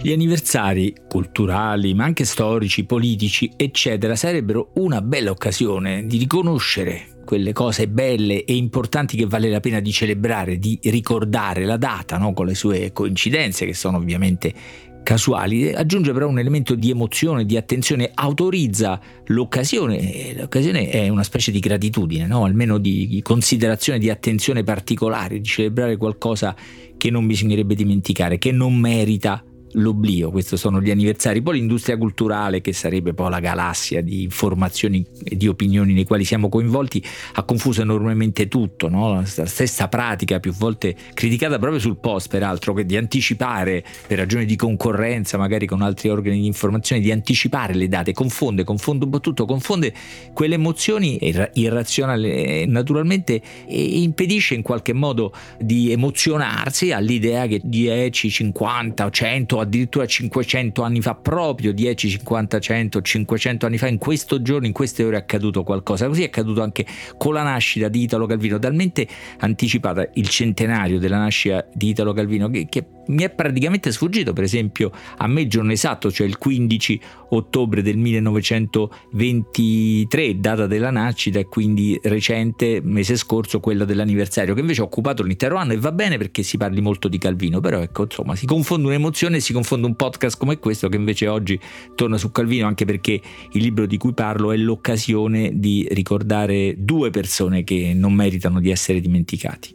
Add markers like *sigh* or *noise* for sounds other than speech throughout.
Gli anniversari culturali, ma anche storici, politici, eccetera, sarebbero una bella occasione di riconoscere quelle cose belle e importanti che vale la pena di celebrare, di ricordare la data, no? con le sue coincidenze che sono ovviamente casuali, aggiunge però un elemento di emozione, di attenzione, autorizza l'occasione, l'occasione è una specie di gratitudine, no? almeno di considerazione, di attenzione particolare, di celebrare qualcosa che non bisognerebbe dimenticare, che non merita l'oblio, questi sono gli anniversari, poi l'industria culturale che sarebbe poi la galassia di informazioni e di opinioni nei quali siamo coinvolti ha confuso enormemente tutto, no? la stessa pratica più volte criticata proprio sul post peraltro che di anticipare per ragioni di concorrenza magari con altri organi di informazione di anticipare le date, confonde, confonde un po' tutto, confonde quelle emozioni irrazionali naturalmente e impedisce in qualche modo di emozionarsi all'idea che 10, 50 o 100 addirittura 500 anni fa, proprio 10, 50, 100, 500 anni fa, in questo giorno, in queste ore è accaduto qualcosa. Così è accaduto anche con la nascita di Italo Calvino, talmente anticipata il centenario della nascita di Italo Calvino che, che mi è praticamente sfuggito, per esempio, a me il giorno esatto, cioè il 15 ottobre del 1923, data della nascita e quindi recente, mese scorso, quella dell'anniversario, che invece ha occupato l'intero anno e va bene perché si parli molto di Calvino, però ecco, insomma, si confonde un'emozione e si confonde un podcast come questo che invece oggi torna su Calvino, anche perché il libro di cui parlo è l'occasione di ricordare due persone che non meritano di essere dimenticati.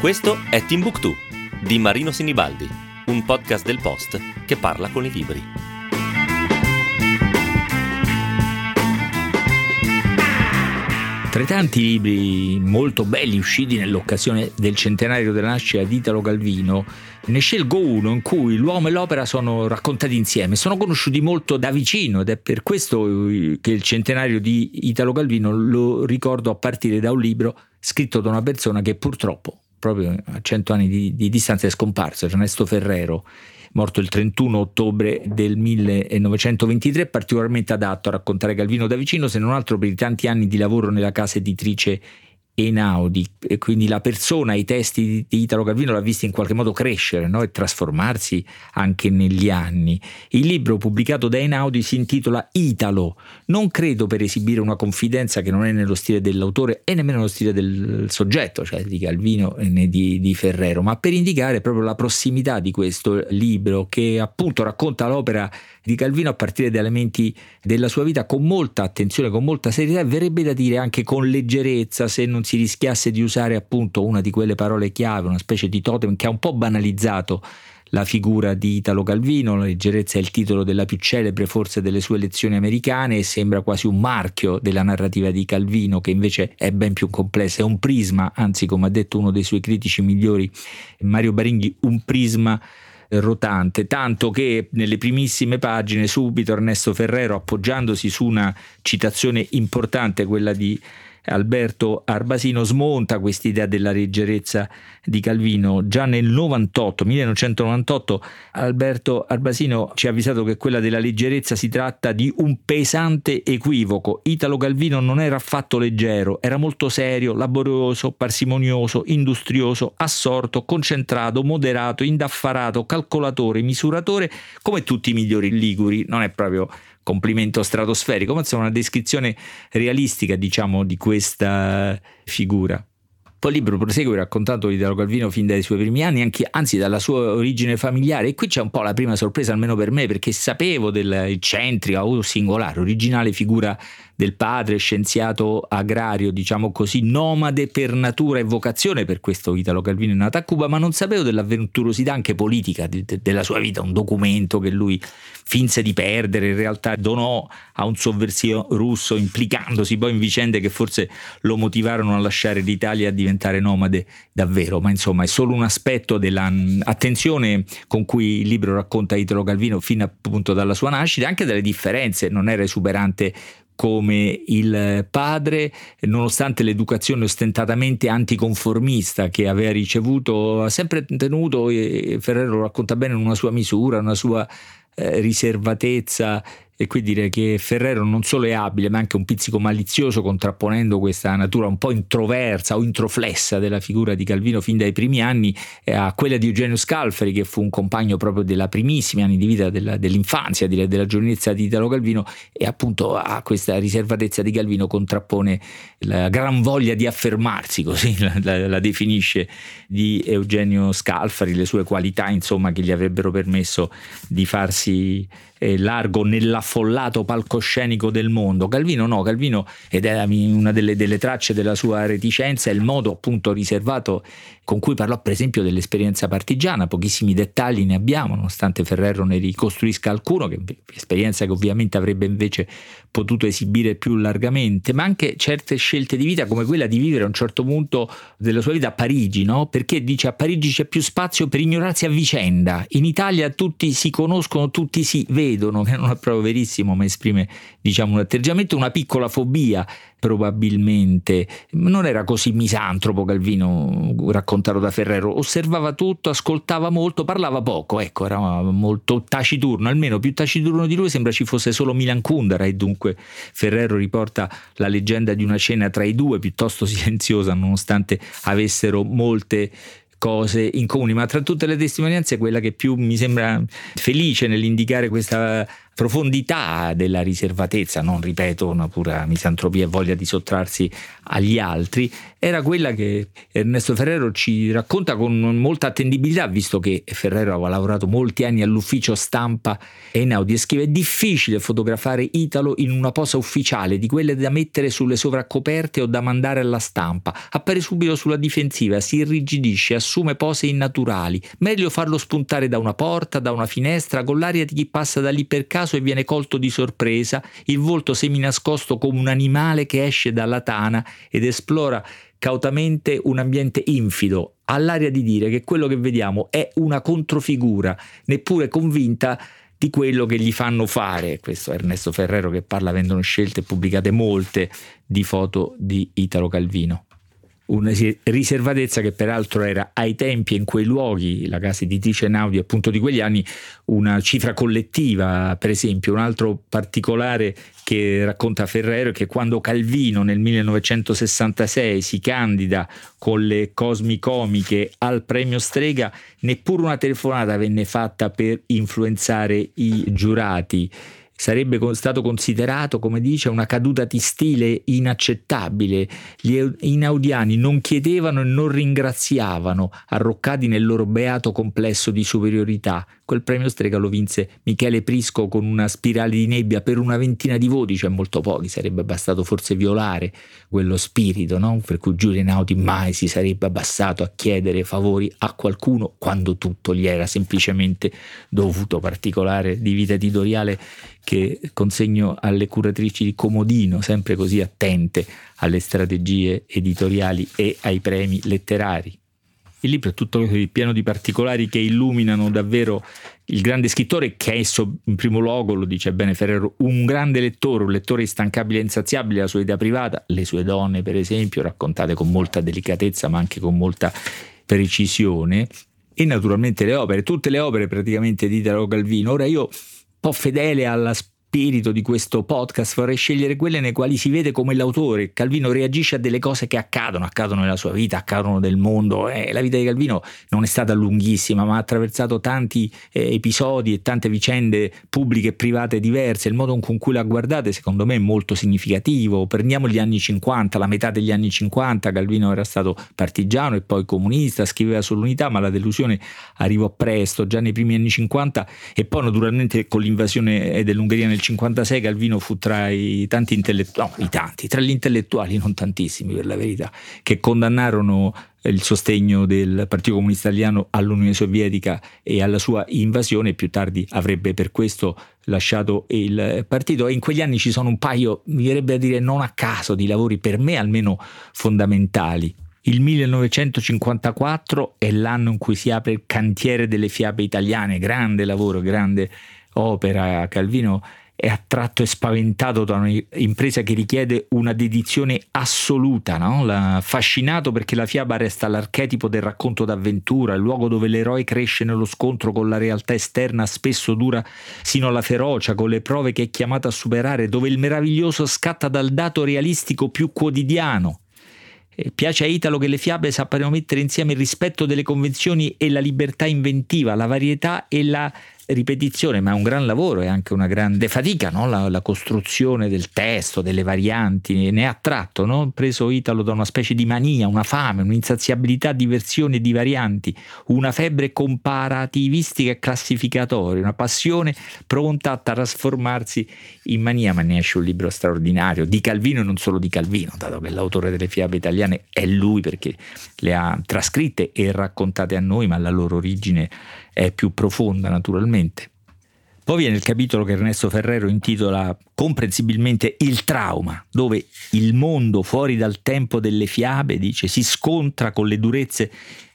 Questo è Timbuktu di Marino Sinibaldi, un podcast del Post che parla con i libri. Tra i tanti libri molto belli usciti nell'occasione del centenario della nascita di Italo Calvino, ne scelgo uno in cui l'uomo e l'opera sono raccontati insieme, sono conosciuti molto da vicino ed è per questo che il centenario di Italo Calvino lo ricordo a partire da un libro scritto da una persona che purtroppo proprio a cento anni di, di distanza è scomparso, Ernesto Ferrero, morto il 31 ottobre del 1923, particolarmente adatto a raccontare Calvino da vicino, se non altro per i tanti anni di lavoro nella casa editrice Einaudi e quindi la persona, i testi di Italo Calvino l'ha vista in qualche modo crescere no? e trasformarsi anche negli anni. Il libro pubblicato da Einaudi si intitola Italo, non credo per esibire una confidenza che non è nello stile dell'autore e nemmeno nello stile del soggetto, cioè di Calvino né di, di Ferrero, ma per indicare proprio la prossimità di questo libro che appunto racconta l'opera di Calvino a partire da elementi della sua vita con molta attenzione, con molta serietà e verrebbe da dire anche con leggerezza se non si rischiasse di usare appunto una di quelle parole chiave, una specie di totem che ha un po' banalizzato la figura di Italo Calvino, la leggerezza è il titolo della più celebre forse delle sue lezioni americane e sembra quasi un marchio della narrativa di Calvino che invece è ben più complessa, è un prisma, anzi come ha detto uno dei suoi critici migliori Mario Baringhi, un prisma rotante, tanto che nelle primissime pagine subito Ernesto Ferrero, appoggiandosi su una citazione importante, quella di Alberto Arbasino smonta quest'idea della leggerezza di Calvino. Già nel 98, 1998 Alberto Arbasino ci ha avvisato che quella della leggerezza si tratta di un pesante equivoco. Italo Calvino non era affatto leggero, era molto serio, laborioso, parsimonioso, industrioso, assorto, concentrato, moderato, indaffarato, calcolatore, misuratore, come tutti i migliori liguri. Non è proprio complimento stratosferico, ma insomma una descrizione realistica, diciamo, di questa figura. Poi il libro prosegue raccontando Italo Calvino fin dai suoi primi anni, anche, anzi dalla sua origine familiare. E qui c'è un po' la prima sorpresa, almeno per me, perché sapevo dell'eccentrica o singolare, originale figura del padre, scienziato agrario, diciamo così, nomade per natura e vocazione, per questo Italo Calvino è nato a Cuba, ma non sapevo dell'avventurosità anche politica de- de- della sua vita, un documento che lui finse di perdere, in realtà donò a un sovversivo russo, implicandosi poi in vicende che forse lo motivarono a lasciare l'Italia a diventare nomade davvero, ma insomma è solo un aspetto dell'attenzione con cui il libro racconta Italo Calvino fino appunto dalla sua nascita, anche delle differenze, non era esuberante come il padre, nonostante l'educazione ostentatamente anticonformista che aveva ricevuto, ha sempre tenuto, e Ferrero racconta bene, una sua misura, una sua eh, riservatezza e qui direi che Ferrero non solo è abile ma anche un pizzico malizioso contrapponendo questa natura un po' introversa o introflessa della figura di Calvino fin dai primi anni eh, a quella di Eugenio Scalfari che fu un compagno proprio della primissimi anni di vita della, dell'infanzia direi della giovinezza di Italo Calvino e appunto a questa riservatezza di Calvino contrappone la gran voglia di affermarsi così la, la, la definisce di Eugenio Scalfari le sue qualità insomma che gli avrebbero permesso di farsi eh, largo nell'affollato palcoscenico del mondo. Calvino no, Calvino, ed è una delle, delle tracce della sua reticenza, è il modo appunto riservato con cui parlò per esempio dell'esperienza partigiana, pochissimi dettagli ne abbiamo, nonostante Ferrero ne ricostruisca alcuno, che, esperienza che ovviamente avrebbe invece potuto esibire più largamente, ma anche certe scelte di vita come quella di vivere a un certo punto della sua vita a Parigi, no? perché dice a Parigi c'è più spazio per ignorarsi a vicenda, in Italia tutti si conoscono, tutti si vedono, *laughs* che non è proprio verissimo, ma esprime diciamo, un atteggiamento, una piccola fobia probabilmente. Non era così misantropo Calvino, raccontato da Ferrero, osservava tutto, ascoltava molto, parlava poco, ecco, era molto taciturno, almeno più taciturno di lui sembra ci fosse solo Milan Kundera e dunque Ferrero riporta la leggenda di una cena tra i due piuttosto silenziosa nonostante avessero molte cose in comune, ma tra tutte le testimonianze quella che più mi sembra felice nell'indicare questa profondità della riservatezza, non ripeto una pura misantropia e voglia di sottrarsi agli altri, era quella che Ernesto Ferrero ci racconta con molta attendibilità, visto che Ferrero aveva lavorato molti anni all'ufficio stampa e in audio e scrive è difficile fotografare Italo in una posa ufficiale, di quelle da mettere sulle sovraccoperte o da mandare alla stampa. Appare subito sulla difensiva, si irrigidisce, assume pose innaturali. Meglio farlo spuntare da una porta, da una finestra, con l'aria di chi passa da lì per caso caso e viene colto di sorpresa, il volto seminascosto come un animale che esce dalla tana ed esplora cautamente un ambiente infido, ha l'aria di dire che quello che vediamo è una controfigura, neppure convinta di quello che gli fanno fare. Questo è Ernesto Ferrero che parla, avendone scelte pubblicate molte di foto di Italo Calvino una riservatezza che peraltro era ai tempi in quei luoghi, la casa editrice Naudi appunto di quegli anni, una cifra collettiva, per esempio. Un altro particolare che racconta Ferrero è che quando Calvino nel 1966 si candida con le cosmicomiche al premio Strega, neppure una telefonata venne fatta per influenzare i giurati sarebbe stato considerato, come dice, una caduta di stile inaccettabile. Gli inaudiani non chiedevano e non ringraziavano, arroccati nel loro beato complesso di superiorità. Quel premio Strega lo vinse Michele Prisco con una spirale di nebbia per una ventina di voti, cioè molto pochi, sarebbe bastato forse violare quello spirito, no? per cui Giulio Einaudi mai si sarebbe abbassato a chiedere favori a qualcuno quando tutto gli era semplicemente dovuto, particolare di vita editoriale che consegno alle curatrici di Comodino, sempre così attente alle strategie editoriali e ai premi letterari. Il libro è tutto pieno di particolari che illuminano davvero il grande scrittore, che è esso in primo luogo, lo dice bene Ferrero, un grande lettore, un lettore instancabile e insaziabile, la sua idea privata, le sue donne per esempio, raccontate con molta delicatezza ma anche con molta precisione, e naturalmente le opere, tutte le opere praticamente di Italo Calvino. Ora io, po' fedele alla spirito di questo podcast vorrei scegliere quelle nei quali si vede come l'autore Calvino reagisce a delle cose che accadono, accadono nella sua vita, accadono nel mondo. Eh, la vita di Calvino non è stata lunghissima, ma ha attraversato tanti eh, episodi e tante vicende pubbliche e private diverse. Il modo con cui la guardate, secondo me, è molto significativo. Prendiamo gli anni 50, la metà degli anni 50, Calvino era stato partigiano e poi comunista, scriveva sull'unità, ma la delusione arrivò presto, già nei primi anni 50 e poi naturalmente con l'invasione dell'Ungheria nel nel 56 Calvino fu tra i tanti intellettuali, no, i tanti, tra gli intellettuali, non tantissimi per la verità, che condannarono il sostegno del Partito Comunista Italiano all'Unione Sovietica e alla sua invasione, più tardi avrebbe per questo lasciato il partito e in quegli anni ci sono un paio, mi verrebbe a dire non a caso, di lavori per me almeno fondamentali. Il 1954 è l'anno in cui si apre il cantiere delle fiabe italiane, grande lavoro, grande opera. Calvino è attratto e spaventato da un'impresa che richiede una dedizione assoluta, no? la, affascinato perché la fiaba resta l'archetipo del racconto d'avventura, il luogo dove l'eroe cresce nello scontro con la realtà esterna, spesso dura sino alla ferocia, con le prove che è chiamato a superare, dove il meraviglioso scatta dal dato realistico più quotidiano. E piace a Italo che le fiabe sappiano mettere insieme il rispetto delle convenzioni e la libertà inventiva, la varietà e la ripetizione, ma è un gran lavoro, è anche una grande fatica, no? la, la, costruzione del testo, delle varianti, ne ha tratto, no? preso Italo da una specie di mania, una fame, un'insaziabilità di versioni e di varianti, una febbre comparativistica e classificatoria, una passione pronta a trasformarsi in mania, ma ne esce un libro straordinario, di Calvino e non solo di Calvino, dato che l'autore delle fiabe italiane è lui perché le ha trascritte e raccontate a noi, ma la loro origine è più profonda naturalmente. Poi viene il capitolo che Ernesto Ferrero intitola comprensibilmente Il trauma, dove il mondo fuori dal tempo delle fiabe, dice, si scontra con le durezze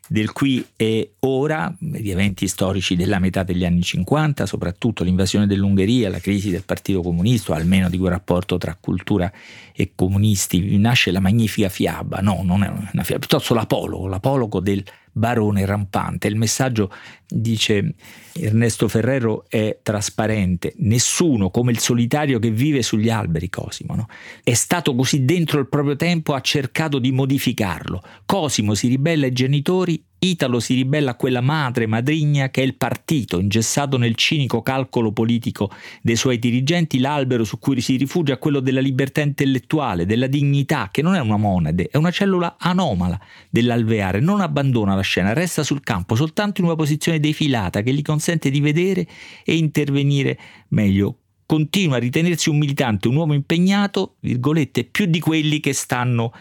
del qui e ora, gli eventi storici della metà degli anni 50, soprattutto l'invasione dell'Ungheria, la crisi del Partito Comunista, almeno di quel rapporto tra cultura e comunisti, nasce la magnifica fiaba, no, non è una fiaba, piuttosto l'apologo, l'apologo del barone rampante. Il messaggio, dice Ernesto Ferrero, è trasparente. Nessuno, come il solitario che vive sugli alberi, Cosimo, no? è stato così dentro il proprio tempo, ha cercato di modificarlo. Cosimo si ribella ai genitori Italo si ribella a quella madre madrigna che è il partito, ingessato nel cinico calcolo politico dei suoi dirigenti, l'albero su cui si rifugia è quello della libertà intellettuale, della dignità, che non è una monade, è una cellula anomala dell'alveare, non abbandona la scena, resta sul campo soltanto in una posizione defilata che gli consente di vedere e intervenire meglio continua a ritenersi un militante, un uomo impegnato, virgolette, più di quelli che stanno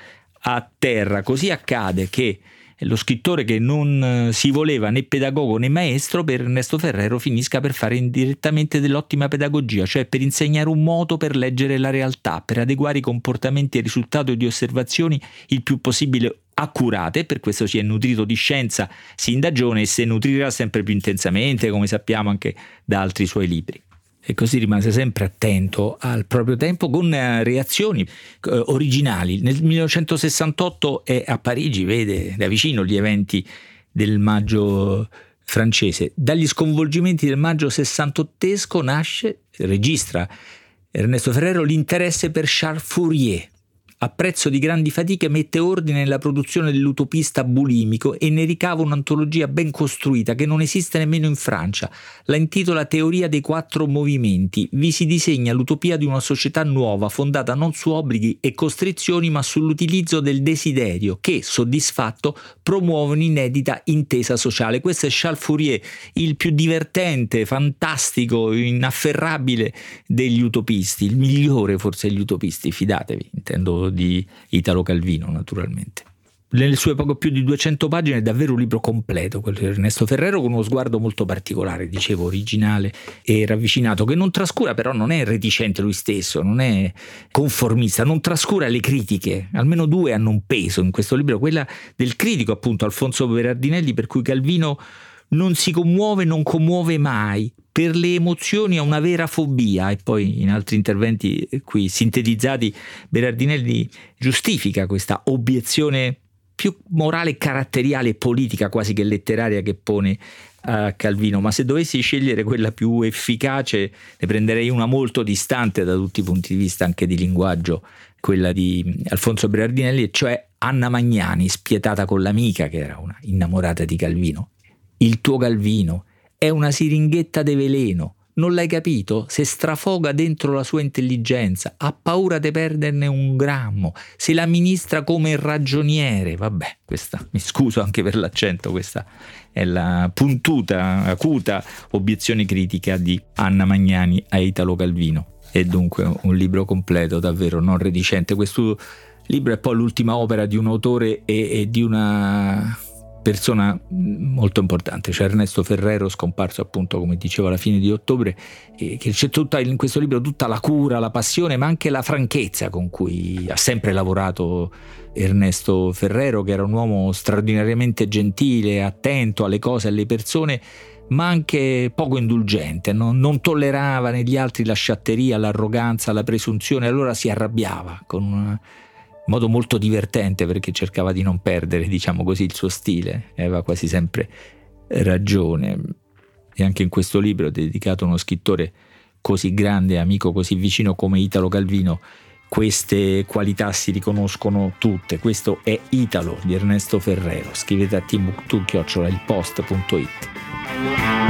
a terra. Così accade che lo scrittore che non eh, si voleva né pedagogo né maestro per Ernesto Ferrero finisca per fare indirettamente dell'ottima pedagogia, cioè per insegnare un modo per leggere la realtà, per adeguare i comportamenti al risultato di osservazioni il più possibile accurate, per questo si è nutrito di scienza sin da giovane e si nutrirà sempre più intensamente, come sappiamo anche da altri suoi libri e così rimase sempre attento al proprio tempo con eh, reazioni eh, originali. Nel 1968 è a Parigi, vede da vicino gli eventi del maggio francese. Dagli sconvolgimenti del maggio sessantottesco nasce, registra Ernesto Ferrero l'interesse per Charles Fourier, a prezzo di grandi fatiche mette ordine nella produzione dell'utopista bulimico e ne ricava un'antologia ben costruita che non esiste nemmeno in Francia. La intitola Teoria dei quattro movimenti. Vi si disegna l'utopia di una società nuova fondata non su obblighi e costrizioni ma sull'utilizzo del desiderio che, soddisfatto, promuove un'inedita intesa sociale. Questo è Charles Fourier, il più divertente, fantastico, inafferrabile degli utopisti, il migliore forse degli utopisti, fidatevi, intendo di Italo Calvino, naturalmente. Nelle sue poco più di 200 pagine è davvero un libro completo, quello di Ernesto Ferrero, con uno sguardo molto particolare, dicevo, originale e ravvicinato, che non trascura però, non è reticente lui stesso, non è conformista, non trascura le critiche, almeno due hanno un peso in questo libro, quella del critico appunto Alfonso Berardinelli, per cui Calvino non si commuove, non commuove mai, per le emozioni ha una vera fobia. E poi in altri interventi qui sintetizzati Berardinelli giustifica questa obiezione più morale, caratteriale e politica quasi che letteraria che pone a Calvino, ma se dovessi scegliere quella più efficace ne prenderei una molto distante da tutti i punti di vista anche di linguaggio, quella di Alfonso Berardinelli, cioè Anna Magnani, spietata con l'amica che era una innamorata di Calvino. Il tuo Calvino, è una siringhetta de veleno. Non l'hai capito? Se strafoga dentro la sua intelligenza, ha paura di perderne un grammo, se la ministra come ragioniere. Vabbè, questa, mi scuso anche per l'accento, questa è la puntuta, acuta obiezione critica di Anna Magnani a Italo Calvino. È dunque un libro completo, davvero non redicente. Questo libro è poi l'ultima opera di un autore e, e di una persona molto importante, cioè Ernesto Ferrero, scomparso appunto come dicevo alla fine di ottobre, che c'è tutta in questo libro tutta la cura, la passione, ma anche la franchezza con cui ha sempre lavorato Ernesto Ferrero, che era un uomo straordinariamente gentile, attento alle cose, alle persone, ma anche poco indulgente, non, non tollerava negli altri la sciatteria, l'arroganza, la presunzione, allora si arrabbiava con un modo molto divertente perché cercava di non perdere, diciamo così, il suo stile, aveva quasi sempre ragione. E anche in questo libro dedicato a uno scrittore così grande, amico così vicino come Italo Calvino, queste qualità si riconoscono tutte. Questo è Italo di Ernesto Ferrero. Scrivete a timbuktu-ilpost.it.